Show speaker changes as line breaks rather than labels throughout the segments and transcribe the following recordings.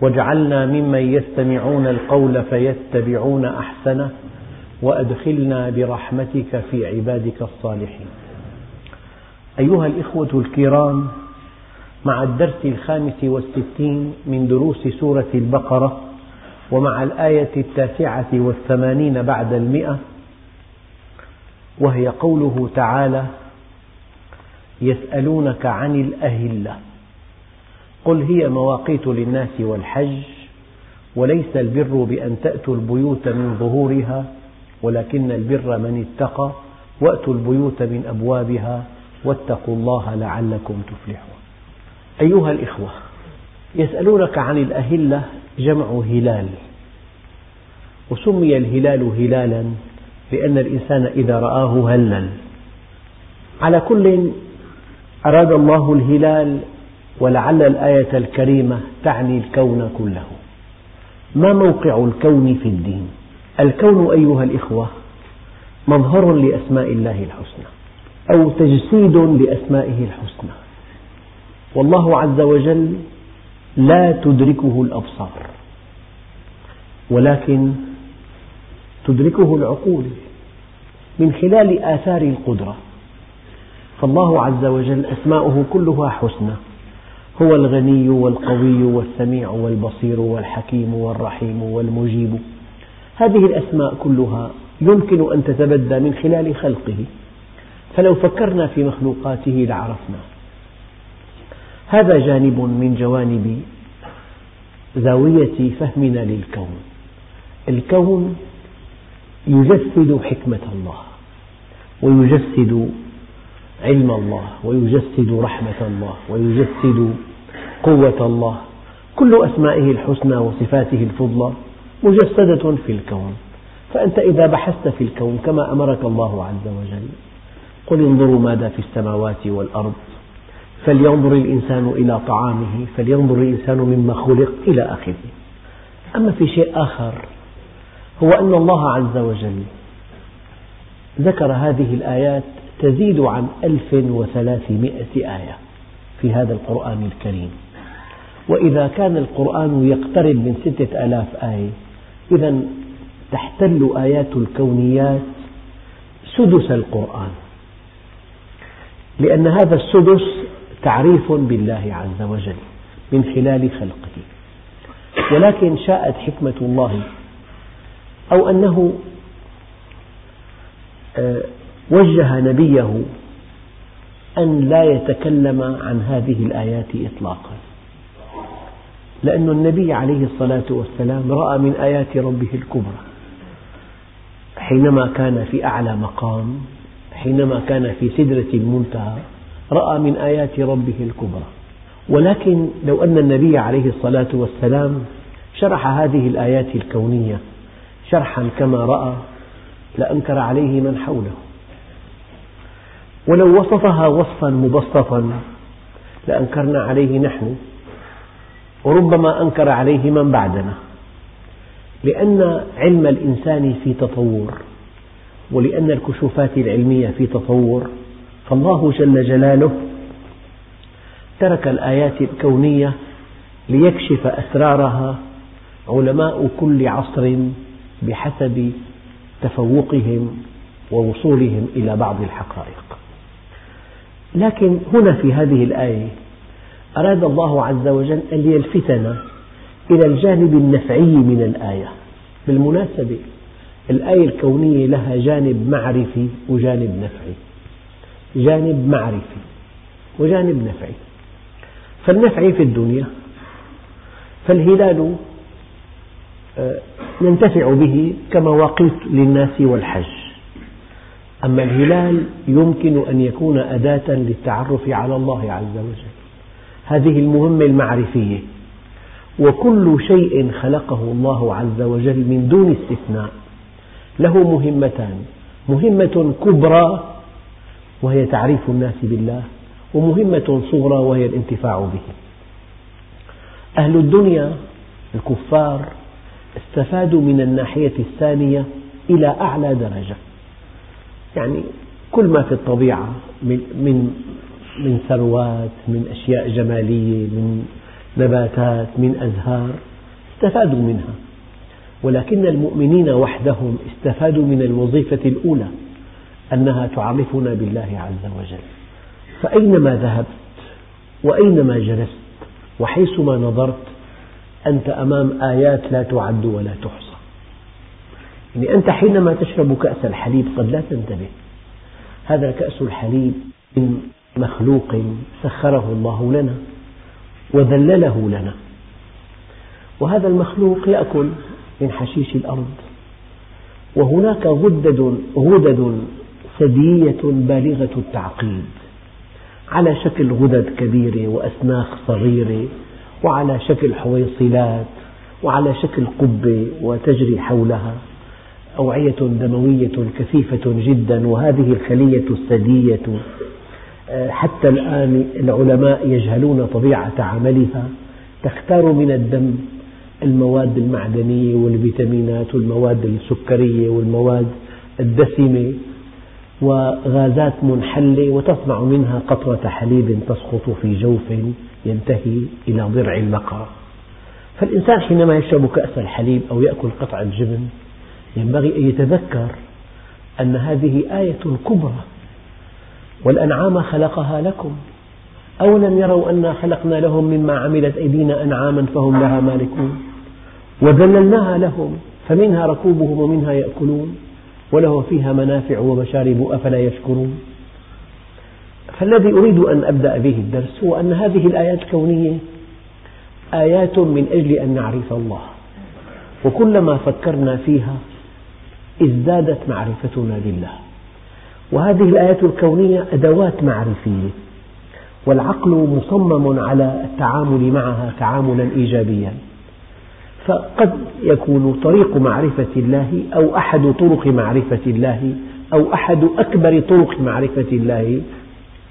واجعلنا ممن يستمعون القول فيتبعون أحسنه وأدخلنا برحمتك في عبادك الصالحين. أيها الإخوة الكرام مع الدرس الخامس والستين من دروس سورة البقرة ومع الآية التاسعة والثمانين بعد المئة وهي قوله تعالى يسألونك عن الأهلة. قل هي مواقيت للناس والحج وليس البر بأن تأتوا البيوت من ظهورها ولكن البر من اتقى وأتوا البيوت من أبوابها واتقوا الله لعلكم تفلحون. أيها الإخوة يسألونك عن الأهلة جمع هلال. وسمي الهلال هلالا لأن الإنسان إذا رآه هلل على كل أراد الله الهلال ولعل الآية الكريمة تعني الكون كله. ما موقع الكون في الدين؟ الكون أيها الإخوة مظهر لأسماء الله الحسنى أو تجسيد لأسمائه الحسنى. والله عز وجل لا تدركه الأبصار ولكن تدركه العقول من خلال آثار القدرة. فالله عز وجل أسماؤه كلها حسنى. هو الغني والقوي والسميع والبصير والحكيم والرحيم والمجيب. هذه الأسماء كلها يمكن أن تتبدى من خلال خلقه. فلو فكرنا في مخلوقاته لعرفنا. هذا جانب من جوانب زاوية فهمنا للكون. الكون يجسد حكمة الله. ويجسد علم الله ويجسد رحمة الله ويجسد قوة الله. كل أسمائه الحسنى وصفاته الفضلى مجسدة في الكون. فأنت إذا بحثت في الكون كما أمرك الله عز وجل قل انظروا ماذا في السماوات والأرض. فلينظر الإنسان إلى طعامه فلينظر الإنسان مما خلق إلى آخره. أما في شيء آخر هو أن الله عز وجل ذكر هذه الآيات تزيد عن ألف وثلاثمائة آية في هذا القرآن الكريم. وإذا كان القرآن يقترب من ستة آلاف آية إذا تحتل آيات الكونيات سدس القرآن. لأن هذا السدس تعريف بالله عز وجل من خلال خلقه. ولكن شاءت حكمة الله أو أنه آه، وجه نبيه أن لا يتكلم عن هذه الآيات إطلاقا. لأن النبي عليه الصلاة والسلام رأى من آيات ربه الكبرى. حينما كان في أعلى مقام حينما كان في سدرة المنتهى رأى من آيات ربه الكبرى. ولكن لو أن النبي عليه الصلاة والسلام شرح هذه الآيات الكونية شرحا كما رأى لأنكر عليه من حوله. ولو وصفها وصفا مبسطا لأنكرنا عليه نحن وربما أنكر عليه من بعدنا. لأن علم الإنسان في تطور ولأن الكشوفات العلمية في تطور. فالله جل جلاله ترك الآيات الكونية ليكشف أسرارها علماء كل عصر بحسب تفوقهم ووصولهم إلى بعض الحقائق. لكن هنا في هذه الآية أراد الله عز وجل أن يلفتنا إلى الجانب النفعي من الآية. بالمناسبة الآية الكونية لها جانب معرفي وجانب نفعي. جانب معرفي وجانب نفعي. فالنفعي في الدنيا فالهلال آه، ننتفع به كمواقيت للناس والحج. أما الهلال يمكن أن يكون أداة للتعرف على الله عز وجل. هذه المهمة المعرفية. وكل شيء خلقه الله عز وجل من دون استثناء. له مهمتان. مهمة كبرى وهي تعريف الناس بالله ومهمة صغرى وهي الانتفاع به. أهل الدنيا الكفار استفادوا من الناحية الثانية إلى أعلى درجة. يعني كل ما في الطبيعة من, من, من ثروات من أشياء جمالية من نباتات من أزهار استفادوا منها. ولكن المؤمنين وحدهم استفادوا من الوظيفة الأولى أنها تعرفنا بالله عز وجل. فأينما ذهبت وأينما جلست وحيثما نظرت أنت أمام آيات لا تعد ولا تحصى. يعني أنت حينما تشرب كأس الحليب قد لا تنتبه. هذا كأس الحليب من مخلوق سخره الله لنا وذلله لنا. وهذا المخلوق يأكل من حشيش الأرض. وهناك غدد, غدد ثديية بالغة التعقيد. على شكل غدد كبيرة وأسناخ صغيرة وعلى شكل حويصلات وعلى شكل قبة وتجري حولها. أوعية دموية كثيفة جدا وهذه الخلية الثديية آه، حتى الآن العلماء يجهلون طبيعة عملها تختار من الدم المواد المعدنية والفيتامينات والمواد السكرية والمواد الدسمة وغازات منحلة وتصنع منها قطرة حليب تسقط في جوف ينتهي إلى ضرع البقرة فالإنسان حينما يشرب كأس الحليب أو يأكل قطعة جبن ينبغي أن يتذكر أن هذه آية كبرى والأنعام خلقها لكم. أولم يروا أنا خلقنا لهم مما عملت أيدينا أنعاما فهم لها مالكون. وذللناها لهم فمنها ركوبهم ومنها يأكلون وله فيها منافع ومشارب أفلا يشكرون. فالذي أريد أن أبدأ به الدرس هو أن هذه الآيات الكونية آيات من أجل أن نعرف الله. وكلما فكرنا فيها ازدادت معرفتنا بالله وهذه الآيات الكونية أدوات معرفية والعقل مصمم على التعامل معها تعاملا إيجابيا. فقد يكون طريق معرفة الله أو أحد طرق معرفة الله أو أحد أكبر طرق معرفة الله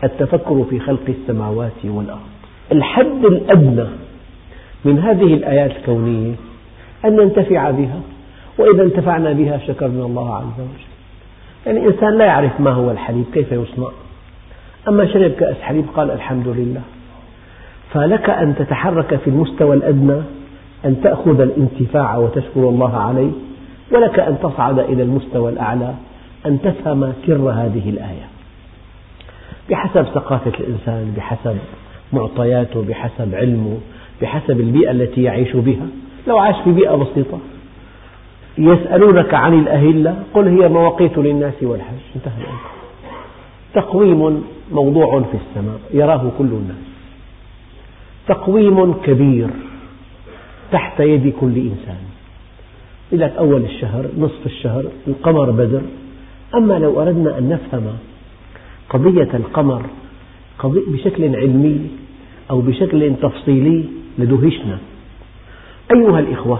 التفكر في خلق السماوات والأرض. الحد الأدنى من هذه الآيات الكونية أن ننتفع بها. وإذا انتفعنا بها شكرنا الله عز وجل. يعني إنسان لا يعرف ما هو الحليب كيف يصنع؟ أما شرب كأس حليب قال الحمد لله. فلك أن تتحرك في المستوى الأدنى أن تأخذ الانتفاع وتشكر الله عليه ولك أن تصعد إلى المستوى الأعلى أن تفهم سر هذه الآية. بحسب ثقافة الإنسان بحسب معطياته بحسب علمه بحسب البيئة التي يعيش بها. لو عاش في بيئة بسيطة يسألونك عن الأهلة قل هي مواقيت للناس والحج. انتهى الأمر. تقويم موضوع في السماء يراه كل الناس. تقويم كبير تحت يد كل إنسان. لك أول الشهر نصف الشهر القمر بدر. أما لو أردنا أن نفهم قضية القمر بشكل علمي أو بشكل تفصيلي لدهشنا. أيها الإخوة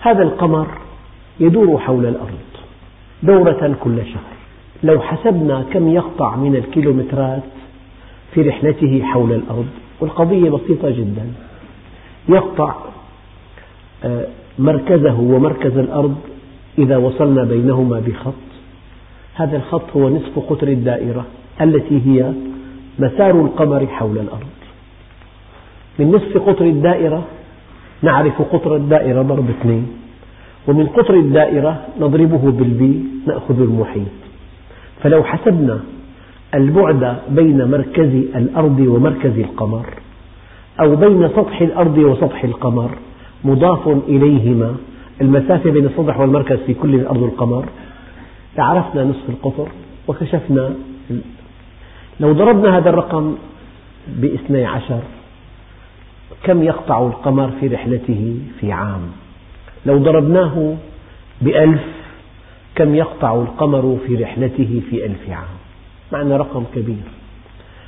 هذا القمر يدور حول الأرض دورة كل شهر. لو حسبنا كم يقطع من الكيلومترات في رحلته حول الأرض والقضية بسيطة جدا. يقطع آه، مركزه ومركز الأرض إذا وصلنا بينهما بخط. هذا الخط هو نصف قطر الدائرة التي هي مسار القمر حول الأرض. من نصف قطر الدائرة نعرف قطر الدائرة ضرب اثنين. ومن قطر الدائرة نضربه بالبي نأخذ المحيط. فلو حسبنا البعد بين مركز الأرض ومركز القمر أو بين سطح الأرض وسطح القمر مضاف إليهما المسافة بين السطح والمركز في كل الأرض والقمر عرفنا نصف القطر وكشفنا لو ضربنا هذا الرقم باثني عشر كم يقطع القمر في رحلته في عام؟ لو ضربناه بألف كم يقطع القمر في رحلته في ألف عام؟ معنى رقم كبير.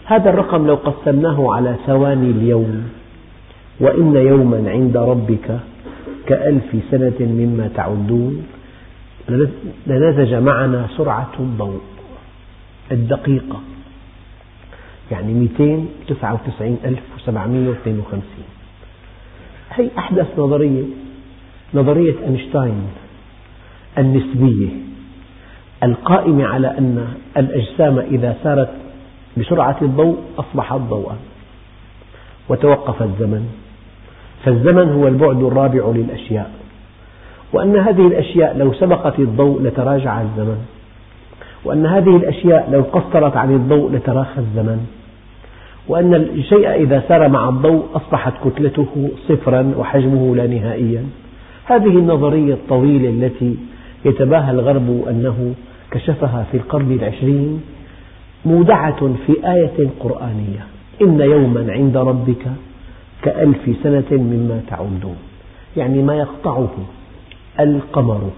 هذا الرقم لو قسمناه على ثواني اليوم وإن يوما عند ربك كألف سنة مما تعدون لنتج معنا سرعة الضوء الدقيقة يعني 299752 هي أحدث نظرية. نظرية أينشتاين النسبية القائمة على أن الأجسام إذا سارت بسرعة الضوء أصبحت ضوءا وتوقف الزمن فالزمن هو البعد الرابع للأشياء وأن هذه الأشياء لو سبقت الضوء لتراجع الزمن وأن هذه الأشياء لو قصرت عن الضوء لتراخى الزمن وأن الشيء إذا سار مع الضوء أصبحت كتلته صفرا وحجمه لا نهائيا. هذه النظرية الطويلة التي يتباهى الغرب أنه كشفها في القرن العشرين مودعة في آية قرآنية. إن يوما عند ربك كألف سنة مما تعدون يعني ما يقطعه القمر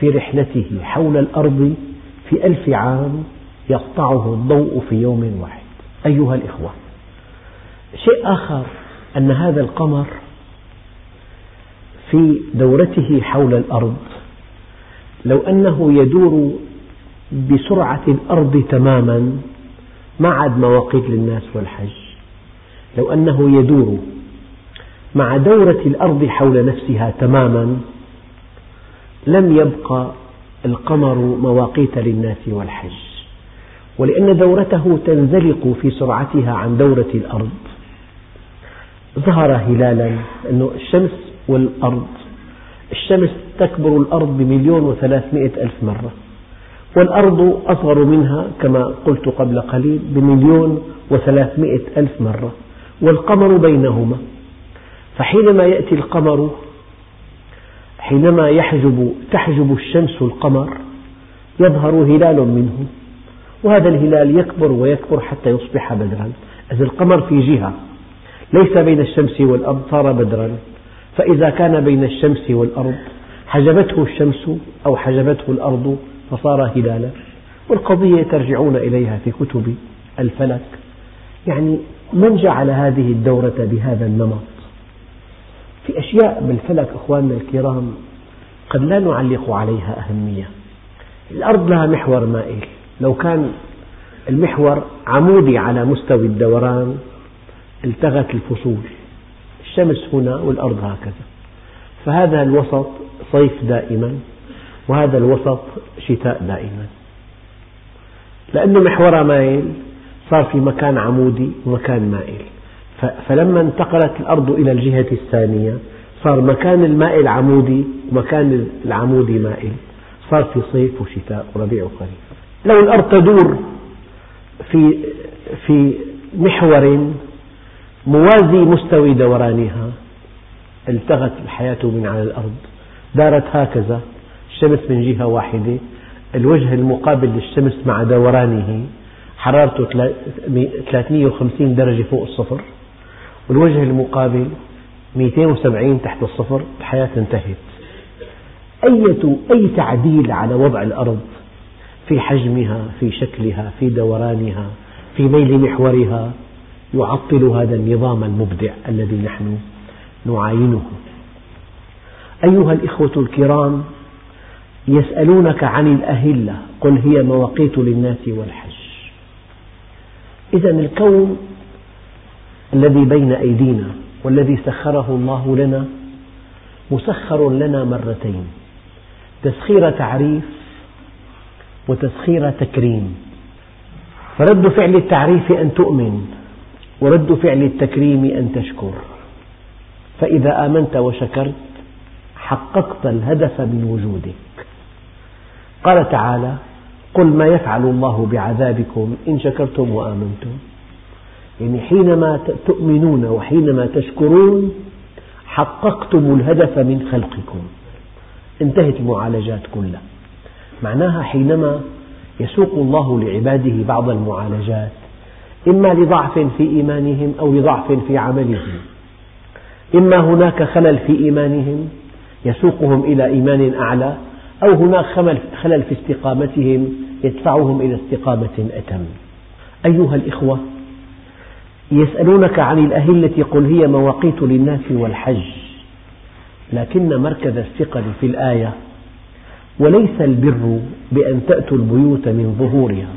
في رحلته حول الأرض في ألف عام يقطعه الضوء في يوم واحد. أيها الإخوة شيء آخر أن هذا القمر في دورته حول الأرض. لو أنه يدور بسرعة الأرض تماما ما عاد مواقيت للناس والحج. لو أنه يدور مع دورة الأرض حول نفسها تماما لم يبقى القمر مواقيت للناس والحج. ولأن دورته تنزلق في سرعتها عن دورة الأرض. ظهر هلالا أن الشمس والأرض. الشمس تكبر الأرض بمليون وثلاثمئة ألف مرة. والأرض أصغر منها كما قلت قبل قليل بمليون وثلاثمئة ألف مرة. والقمر بينهما. فحينما يأتي القمر حينما يحجب تحجب الشمس القمر يظهر هلال منه. وهذا الهلال يكبر ويكبر حتى يصبح بدرا. إذا القمر في جهة ليس بين الشمس والأرض صار بدرا. فإذا كان بين الشمس والأرض حجبته الشمس أو حجبته الأرض فصار هلالا. والقضية ترجعون إليها في كتب الفلك. يعني من جعل هذه الدورة بهذا النمط؟ في أشياء بالفلك أخواننا الكرام قد لا نعلق عليها أهمية. الأرض لها محور مائل. لو كان المحور عمودي على مستوى الدوران التغت الفصول. الشمس هنا والأرض هكذا. فهذا الوسط صيف دائما وهذا الوسط شتاء دائما. لأنه محورها مائل صار في مكان عمودي ومكان مائل. فلما انتقلت الأرض إلى الجهة الثانية صار مكان المائل عمودي ومكان العمودي مائل. صار في صيف وشتاء وربيع وخريف لو الأرض تدور في في محور موازي مستوي دورانها التغت الحياة من على الأرض. دارت هكذا. الشمس من جهة واحدة. الوجه المقابل للشمس مع دورانه. حرارته 350 درجة فوق الصفر. والوجه المقابل 270 تحت الصفر. الحياة انتهت. أي أي تعديل على وضع الأرض؟ في حجمها في شكلها في دورانها في ميل محورها. يعطل هذا النظام المبدع الذي نحن نعاينه. أيها الإخوة الكرام يسألونك عن الأهلة قل هي مواقيت للناس والحج. إذا الكون الذي بين أيدينا والذي سخره الله لنا مسخر لنا مرتين تسخير تعريف وتسخير تكريم. فرد فعل التعريف أن تؤمن ورد فعل التكريم أن تشكر. فإذا آمنت وشكرت حققت الهدف من وجودك. قال تعالى قل ما يفعل الله بعذابكم إن شكرتم وآمنتم. يعني حينما تؤمنون وحينما تشكرون حققتم الهدف من خلقكم. انتهت المعالجات كلها. معناها حينما يسوق الله لعباده بعض المعالجات إما لضعف في إيمانهم أو لضعف في عملهم. إما هناك خلل في إيمانهم يسوقهم إلى إيمان أعلى أو هناك خلل في استقامتهم يدفعهم إلى استقامة أتم. أيها الإخوة يسألونك عن الأهلة قل هي مواقيت للناس والحج لكن مركز الثقل في الآية وليس البر بأن تأتوا البيوت من ظهورها.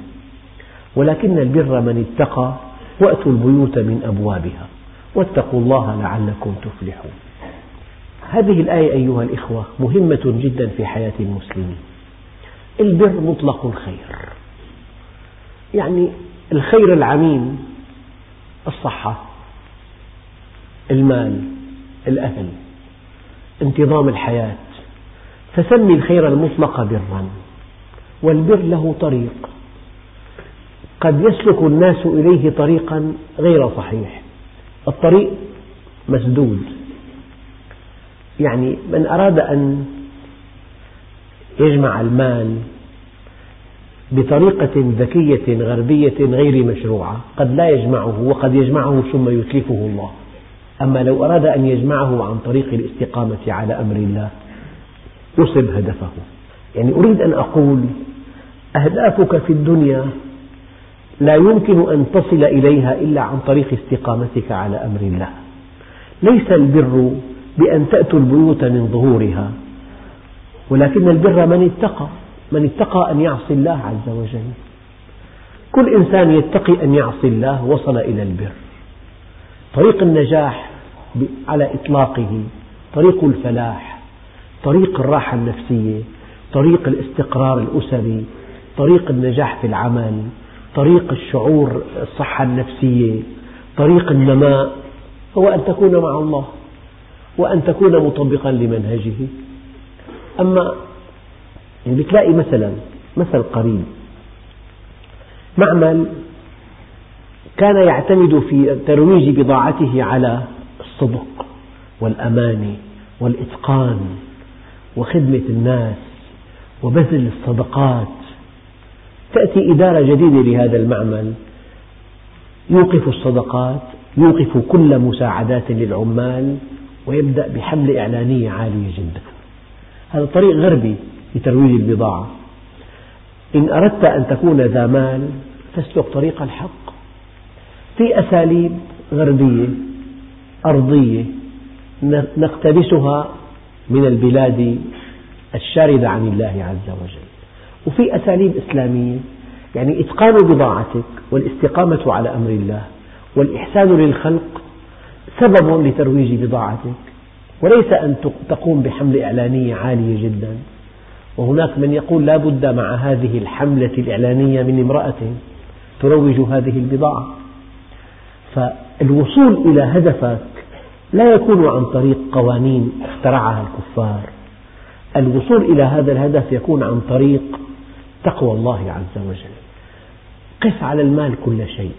ولكن البر من اتقى وأتوا البيوت من أبوابها واتقوا الله لعلكم تفلحون. هذه الآية أيها الإخوة مهمة جدا في حياة المسلمين. البر مطلق الخير. يعني الخير العميم الصحة المال الأهل انتظام الحياة. فسمي الخير المطلق برا والبر له طريق. قد يسلك الناس إليه طريقا غير صحيح. الطريق مسدود. يعني من أراد أن يجمع المال بطريقة ذكية غربية غير مشروعة قد لا يجمعه وقد يجمعه ثم يتلفه الله. أما لو أراد أن يجمعه عن طريق الاستقامة على أمر الله يصب هدفه. يعني أريد أن أقول أهدافك في الدنيا لا يمكن أن تصل إليها إلا عن طريق استقامتك على أمر الله. ليس البر بأن تأتوا البيوت من ظهورها ولكن البر من اتقى من اتقى أن يعصي الله عز وجل. كل إنسان يتقي أن يعصي الله وصل إلى البر. طريق النجاح على إطلاقه طريق الفلاح طريق الراحة النفسية طريق الاستقرار الأسري طريق النجاح في العمل طريق الشعور الصحة النفسية طريق النماء هو أن تكون مع الله وأن تكون مطبقا لمنهجه. أما يعني بتلاقي مثلا مثل قريب معمل كان يعتمد في ترويج بضاعته على الصدق والأمانة والإتقان وخدمة الناس وبذل الصدقات تأتي إدارة جديدة لهذا المعمل. يوقف الصدقات يوقف كل مساعدات للعمال ويبدأ بحملة إعلانية عالية جدا. هذا طريق غربي لترويج البضاعة. إن أردت أن تكون ذا مال فاسلك طريق الحق. في أساليب غربية أرضية نقتبسها من البلاد الشاردة عن الله عز وجل. وفي أساليب إسلامية. يعني إتقان بضاعتك والاستقامة على أمر الله والإحسان للخلق سبب لترويج بضاعتك وليس أن تقوم بحملة إعلانية عالية جدا. وهناك من يقول لا بد مع هذه الحملة الإعلانية من امرأة تروج هذه البضاعة. فالوصول إلى هدفك لا يكون عن طريق قوانين اخترعها الكفار. الوصول إلى هذا الهدف يكون عن طريق تقوى الله عز وجل. قس على المال كل شيء.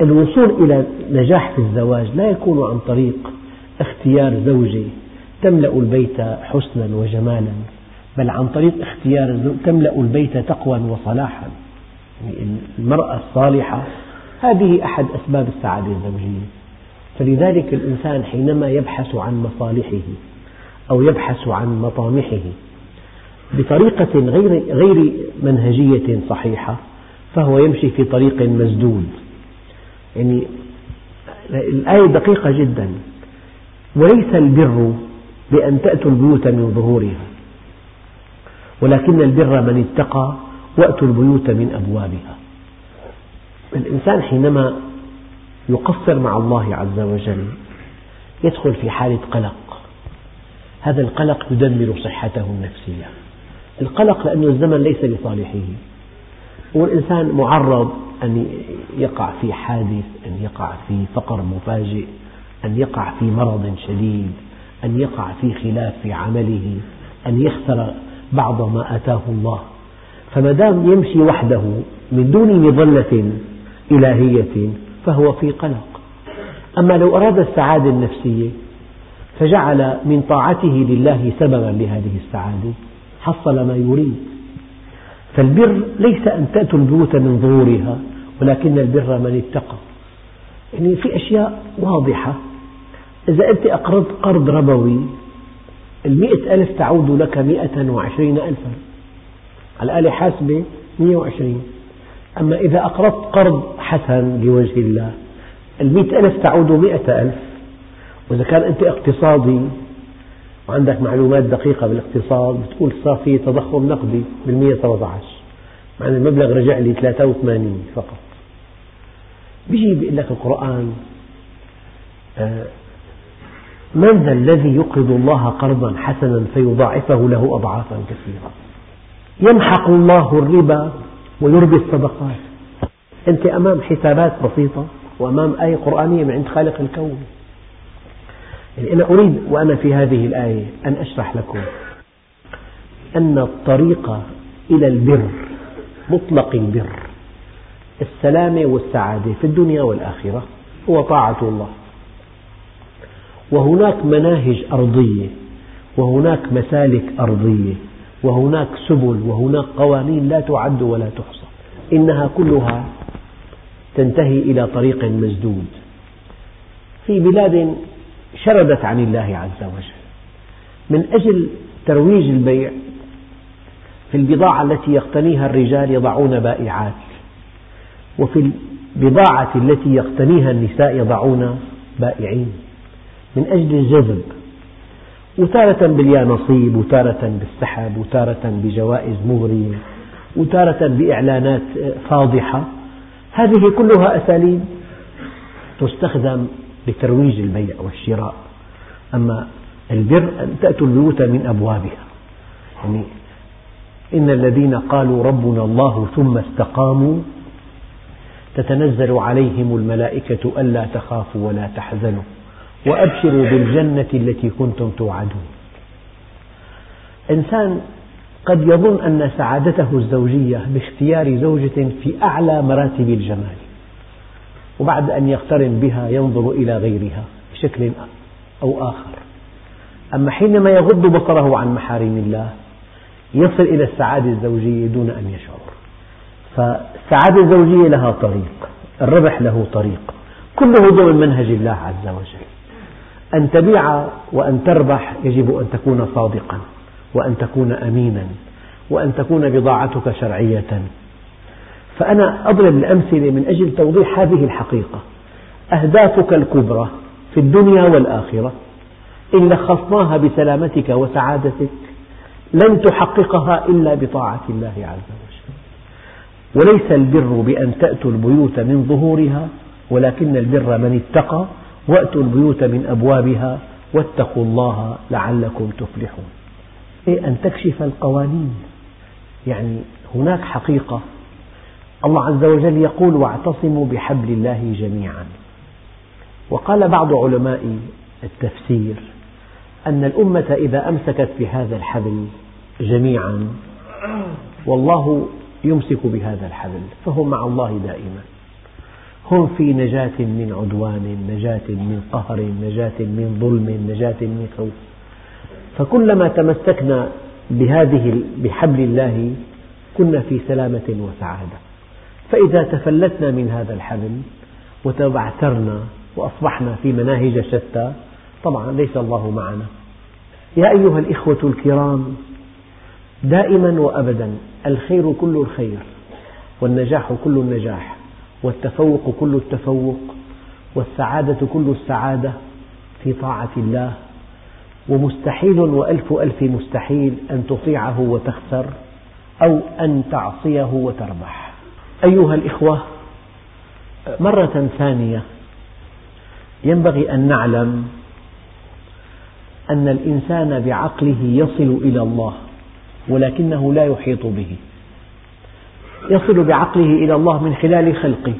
الوصول إلى نجاح في الزواج لا يكون عن طريق اختيار زوجة تملأ البيت حسنا وجمالا بل عن طريق اختيار تملأ البيت تقوى وصلاحا. يعني المرأة الصالحة هذه أحد أسباب السعادة الزوجية. فلذلك الإنسان حينما يبحث عن مصالحه أو يبحث عن مطامحه بطريقة غير غير منهجية صحيحة فهو يمشي في طريق مسدود. يعني الآية دقيقة جدا. وليس البر بأن تأتوا البيوت من ظهورها ولكن البر من اتقى وأتوا البيوت من أبوابها. الإنسان حينما يقصر مع الله عز وجل يدخل في حالة قلق. هذا القلق يدمر صحته النفسية. القلق لأن الزمن ليس لصالحه. والإنسان معرض أن يقع في حادث أن يقع في فقر مفاجئ أن يقع في مرض شديد أن يقع في خلاف في عمله أن يخسر بعض ما آتاه الله. فما دام يمشي وحده من دون مظلة إلهية فهو في قلق. أما لو أراد السعادة النفسية فجعل من طاعته لله سببا لهذه السعادة. حصل ما يريد. فالبر ليس أن تأتوا البيوت من ظهورها ولكن البر من اتقى. يعني في أشياء واضحة. إذا أنت أقرضت قرض ربوي المئة ألف تعود لك مئة وعشرين ألفا. على الآلة حاسبة مئة وعشرين. أما إذا أقرضت قرض حسن لوجه الله المئة ألف تعود مئة ألف. وإذا كان أنت اقتصادي وعندك معلومات دقيقة بالاقتصاد بتقول صار في تضخم نقدي بالمئة 17 مع المبلغ رجع لي 83 فقط. بيجي بيقول لك القرآن آه، من ذا الذي يقرض الله قرضا حسنا فيضاعفه له أضعافا كثيرة يمحق الله الربا ويربي الصدقات. أنت أمام حسابات بسيطة وأمام آية قرآنية من عند خالق الكون. أنا أريد وأنا في هذه الآية أن أشرح لكم أن الطريق إلى البر مطلق البر السلامة والسعادة في الدنيا والآخرة هو طاعة الله. وهناك مناهج أرضية وهناك مسالك أرضية وهناك سبل وهناك قوانين لا تعد ولا تحصى. إنها كلها تنتهي إلى طريق مسدود. في بلاد شردت عن الله عز وجل. من أجل ترويج البيع في البضاعة التي يقتنيها الرجال يضعون بائعات وفي البضاعة التي يقتنيها النساء يضعون بائعين. من أجل الجذب وتارة باليانصيب وتارة بالسحب وتارة بجوائز مغرية وتارة بإعلانات فاضحة هذه كلها أساليب تستخدم لترويج البيع والشراء. أما البر أن تأتوا البيوت من أبوابها. يعني إن الذين قالوا ربنا الله ثم استقاموا تتنزل عليهم الملائكة ألا تخافوا ولا تحزنوا وأبشروا بالجنة التي كنتم توعدون. إنسان قد يظن أن سعادته الزوجية باختيار زوجة في أعلى مراتب الجمال. وبعد أن يقترن بها ينظر إلى غيرها بشكل أو آخر. أما حينما يغض بصره عن محارم الله يصل إلى السعادة الزوجية دون أن يشعر. فالسعادة الزوجية لها طريق الربح له طريق. كله ضمن منهج الله عز وجل. أن تبيع وأن تربح يجب أن تكون صادقا وأن تكون أمينا وأن تكون بضاعتك شرعية. فأنا أضرب الأمثلة من أجل توضيح هذه الحقيقة. أهدافك الكبرى في الدنيا والآخرة إن لخصناها بسلامتك وسعادتك لن تحققها إلا بطاعة الله عز وجل. وليس البر بأن تأتوا البيوت من ظهورها ولكن البر من اتقى وأتوا البيوت من أبوابها واتقوا الله لعلكم تفلحون. أي أن تكشف القوانين. يعني هناك حقيقة الله عز وجل يقول واعتصموا بحبل الله جميعا. وقال بعض علماء التفسير أن الأمة إذا أمسكت بهذا الحبل جميعا والله يمسك بهذا الحبل فهم مع الله دائما. هم في نجاة من عدوان نجاة من قهر نجاة من ظلم نجاة من خوف. فكلما تمسكنا بهذه بحبل الله كنا في سلامة وسعادة. فإذا تفلتنا من هذا الحبل وتبعثرنا وأصبحنا في مناهج شتى طبعا ليس الله معنا. يا أيها الإخوة الكرام دائما وأبدا الخير كل الخير والنجاح كل النجاح والتفوق كل التفوق والسعادة كل السعادة في طاعة الله. ومستحيل وألف ألف مستحيل أن تطيعه وتخسر أو أن تعصيه وتربح. أيها الإخوة مرة ثانية ينبغي أن نعلم أن الإنسان بعقله يصل إلى الله ولكنه لا يحيط به. يصل بعقله إلى الله من خلال خلقه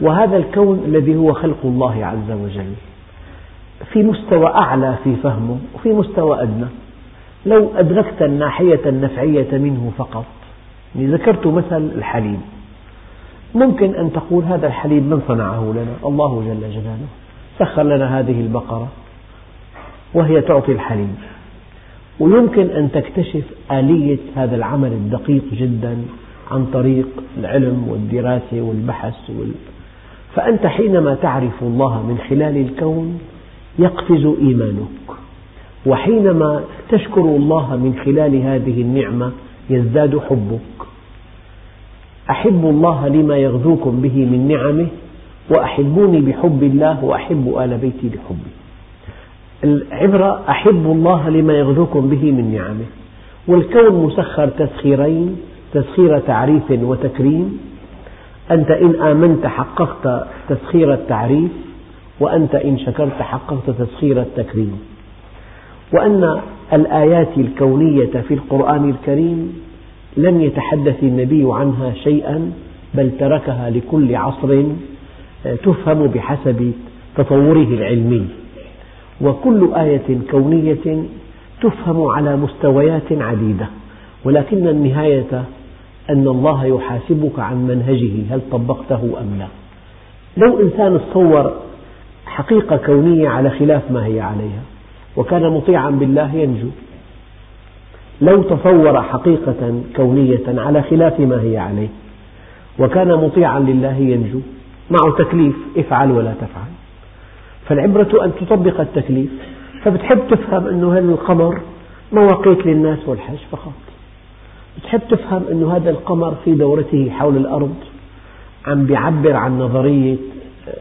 وهذا الكون الذي هو خلق الله عز وجل في مستوى أعلى في فهمه وفي مستوى أدنى. لو أدركت الناحية النفعية منه فقط ذكرت مثل الحليب. ممكن أن تقول هذا الحليب من صنعه لنا؟ الله جل جلاله. سخر لنا هذه البقرة وهي تعطي الحليب. ويمكن أن تكتشف آلية هذا العمل الدقيق جدا عن طريق العلم والدراسة والبحث وال... فأنت حينما تعرف الله من خلال الكون يقفز إيمانك. وحينما تشكر الله من خلال هذه النعمة يزداد حبك. أحبوا الله لما يغذوكم به من نعمه وأحبوني بحب الله وأحب آل بيتي بحبي. العبرة أحبوا الله لما يغذوكم به من نعمه. والكون مسخر تسخيرين تسخير تعريف وتكريم. أنت إن آمنت حققت تسخير التعريف وأنت إن شكرت حققت تسخير التكريم. وأن الآيات الكونية في القرآن الكريم لم يتحدث النبي عنها شيئا بل تركها لكل عصر آه، تفهم بحسب تطوره العلمي. وكل آية كونية تفهم على مستويات عديدة. ولكن النهاية أن الله يحاسبك عن منهجه هل طبقته أم لا. لو إنسان تصور حقيقة كونية على خلاف ما هي عليها وكان مطيعا بالله ينجو. لو تصور حقيقة كونية على خلاف ما هي عليه. وكان مطيعا لله ينجو معه تكليف افعل ولا تفعل. فالعبرة أن تطبق التكليف فبتحب تفهم أن هذا القمر مواقيت للناس والحج فقط. بتحب تفهم أن هذا القمر في دورته حول الأرض عم بيعبر عن نظرية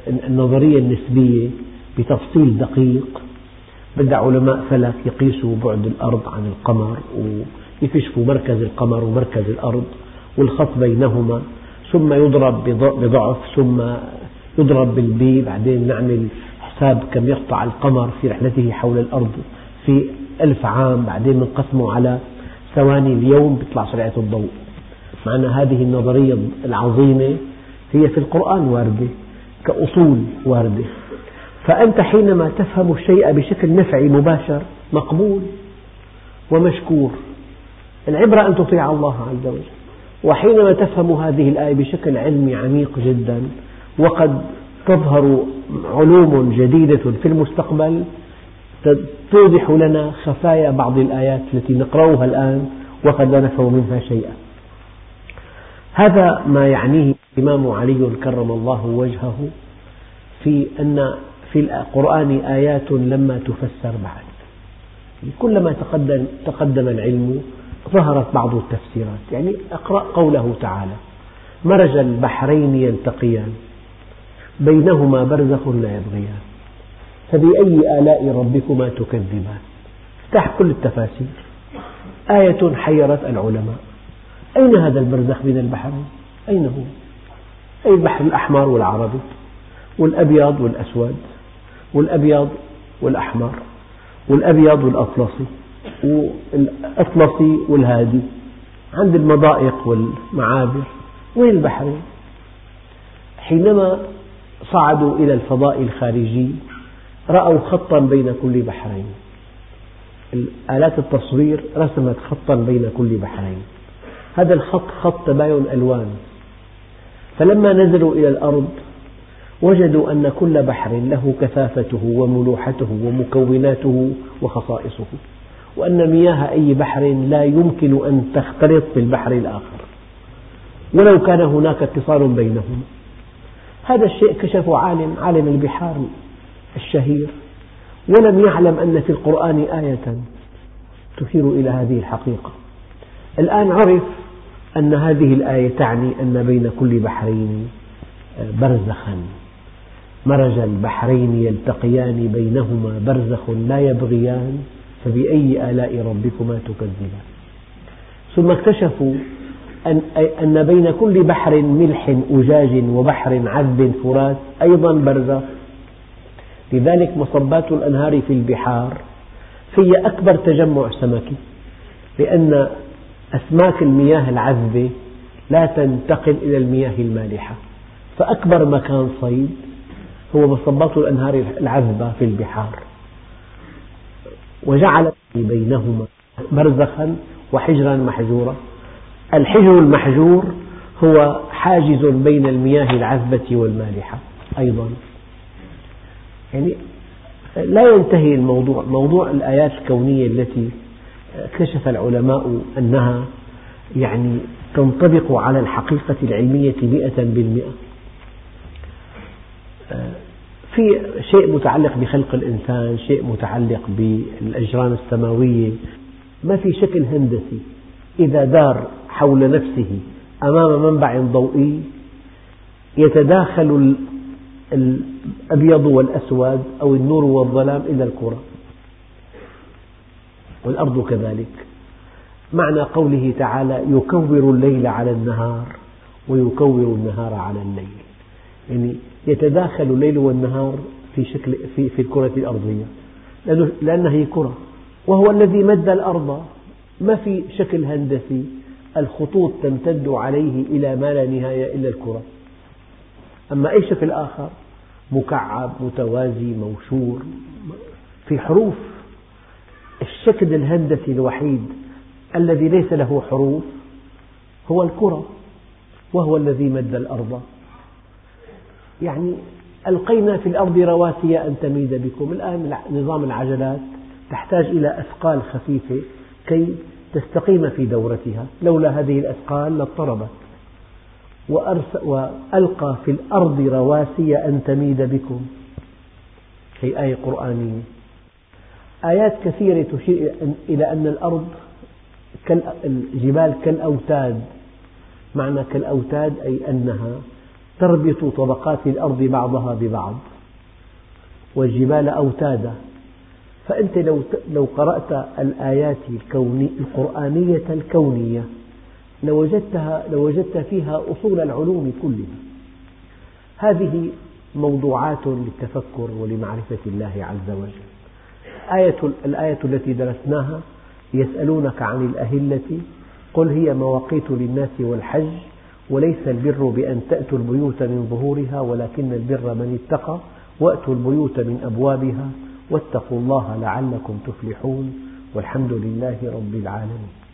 النظرية النسبية بتفصيل دقيق. بدأ علماء فلك يقيسوا بعد الأرض عن القمر ويكشفوا مركز القمر ومركز الأرض والخط بينهما ثم يضرب بضعف ثم يضرب بالبي بعدين نعمل حساب كم يقطع القمر في رحلته حول الأرض في ألف عام بعدين بنقسمه على ثواني اليوم بيطلع سرعة الضوء. مع أن هذه النظرية العظيمة هي في القرآن واردة كأصول واردة. فأنت حينما تفهم الشيء بشكل نفعي مباشر مقبول ومشكور. العبرة أن تطيع الله عز وجل. وحينما تفهم هذه الآية بشكل علمي عميق جدا وقد تظهر علوم جديدة في المستقبل توضح لنا خفايا بعض الآيات التي نقرأها الآن وقد لا نفهم منها شيئا. هذا ما يعنيه الإمام علي كرم الله وجهه في أن في القرآن آيات لما تفسر بعد. كلما تقدم, تقدم العلم ظهرت بعض التفسيرات. يعني اقرأ قوله تعالى مرج البحرين يلتقيان بينهما برزخ لا يبغيان فبأي آلاء ربكما تكذبان؟ افتح كل التفاسير. آية حيرت العلماء. أين هذا البرزخ بين البحرين؟ أين هو؟ أي البحر الأحمر والعربي والأبيض والأسود؟ والأبيض والأحمر والأبيض والأطلسي والأطلسي والهادي. عند المضائق والمعابر وين البحرين؟ حينما صعدوا إلى الفضاء الخارجي رأوا خطا بين كل بحرين. آلات التصوير رسمت خطا بين كل بحرين. هذا الخط خط تباين ألوان فلما نزلوا إلى الأرض وجدوا أن كل بحر له كثافته وملوحته ومكوناته وخصائصه وأن مياه أي بحر لا يمكن أن تختلط بالبحر الآخر. ولو كان هناك اتصال بينهما هذا الشيء كشفه عالم عالم البحار الشهير. ولم يعلم أن في القرآن آية تشير إلى هذه الحقيقة. الآن عرف أن هذه الآية تعني أن بين كل بحرين برزخا. مرج البحرين يلتقيان بينهما برزخ لا يبغيان فبأي آلاء ربكما تكذبان. ثم اكتشفوا أن, بين كل بحر ملح أجاج وبحر عذب فرات أيضا برزخ. لذلك مصبات الأنهار في البحار هي أكبر تجمع سمكي لأن أسماك المياه العذبة لا تنتقل إلى المياه المالحة فأكبر مكان صيد هو مصبات الأنهار العذبة في البحار. وجعل بينهما برزخا وحجرا محجورا الحجر المحجور هو حاجز بين المياه العذبة والمالحة أيضا. يعني لا ينتهي الموضوع. موضوع الآيات الكونية التي اكتشف العلماء أنها يعني تنطبق على الحقيقة العلمية مئة بالمئة. في شيء متعلق بخلق الإنسان شيء متعلق بالأجرام السماوية. ما في شكل هندسي إذا دار حول نفسه أمام منبع ضوئي. يتداخل الأبيض والأسود أو النور والظلام إلا الكرة. والأرض كذلك. معنى قوله تعالى يكور الليل على النهار ويكور النهار على الليل. يعني يتداخل الليل والنهار في شكل في, في الكرة الأرضية. لأنها هي كرة. وهو الذي مد الأرض. ما في شكل هندسي. الخطوط تمتد عليه إلى ما لا نهاية إلا الكرة. أما أي شكل آخر؟ مكعب متوازي موشور. في حروف الشكل الهندسي الوحيد الذي ليس له حروف هو الكرة. وهو الذي مد الأرض. يعني ألقينا في الأرض رواسي أن تميد بكم. الآن نظام العجلات تحتاج إلى أثقال خفيفة كي تستقيم في دورتها. لولا هذه الأثقال لاضطربت. وألقى في الأرض رواسي أن تميد بكم. هي آية قرآنية. آيات كثيرة تشير إلى أن الأرض الجبال كالأوتاد. معنى كالأوتاد أي أنها تربط طبقات الأرض بعضها ببعض والجبال أوتادا. فأنت لو لو قرأت الآيات الكوني القرآنية الكونية لوجدتها لوجدت فيها أصول العلوم كلها. هذه موضوعات للتفكر ولمعرفة الله عز وجل. آية الآية التي درسناها يسألونك عن الأهلة قل هي مواقيت للناس والحج وليس البر بأن تأتوا البيوت من ظهورها ولكن البر من اتقى وأتوا البيوت من أبوابها واتقوا الله لعلكم تفلحون والحمد لله رب العالمين.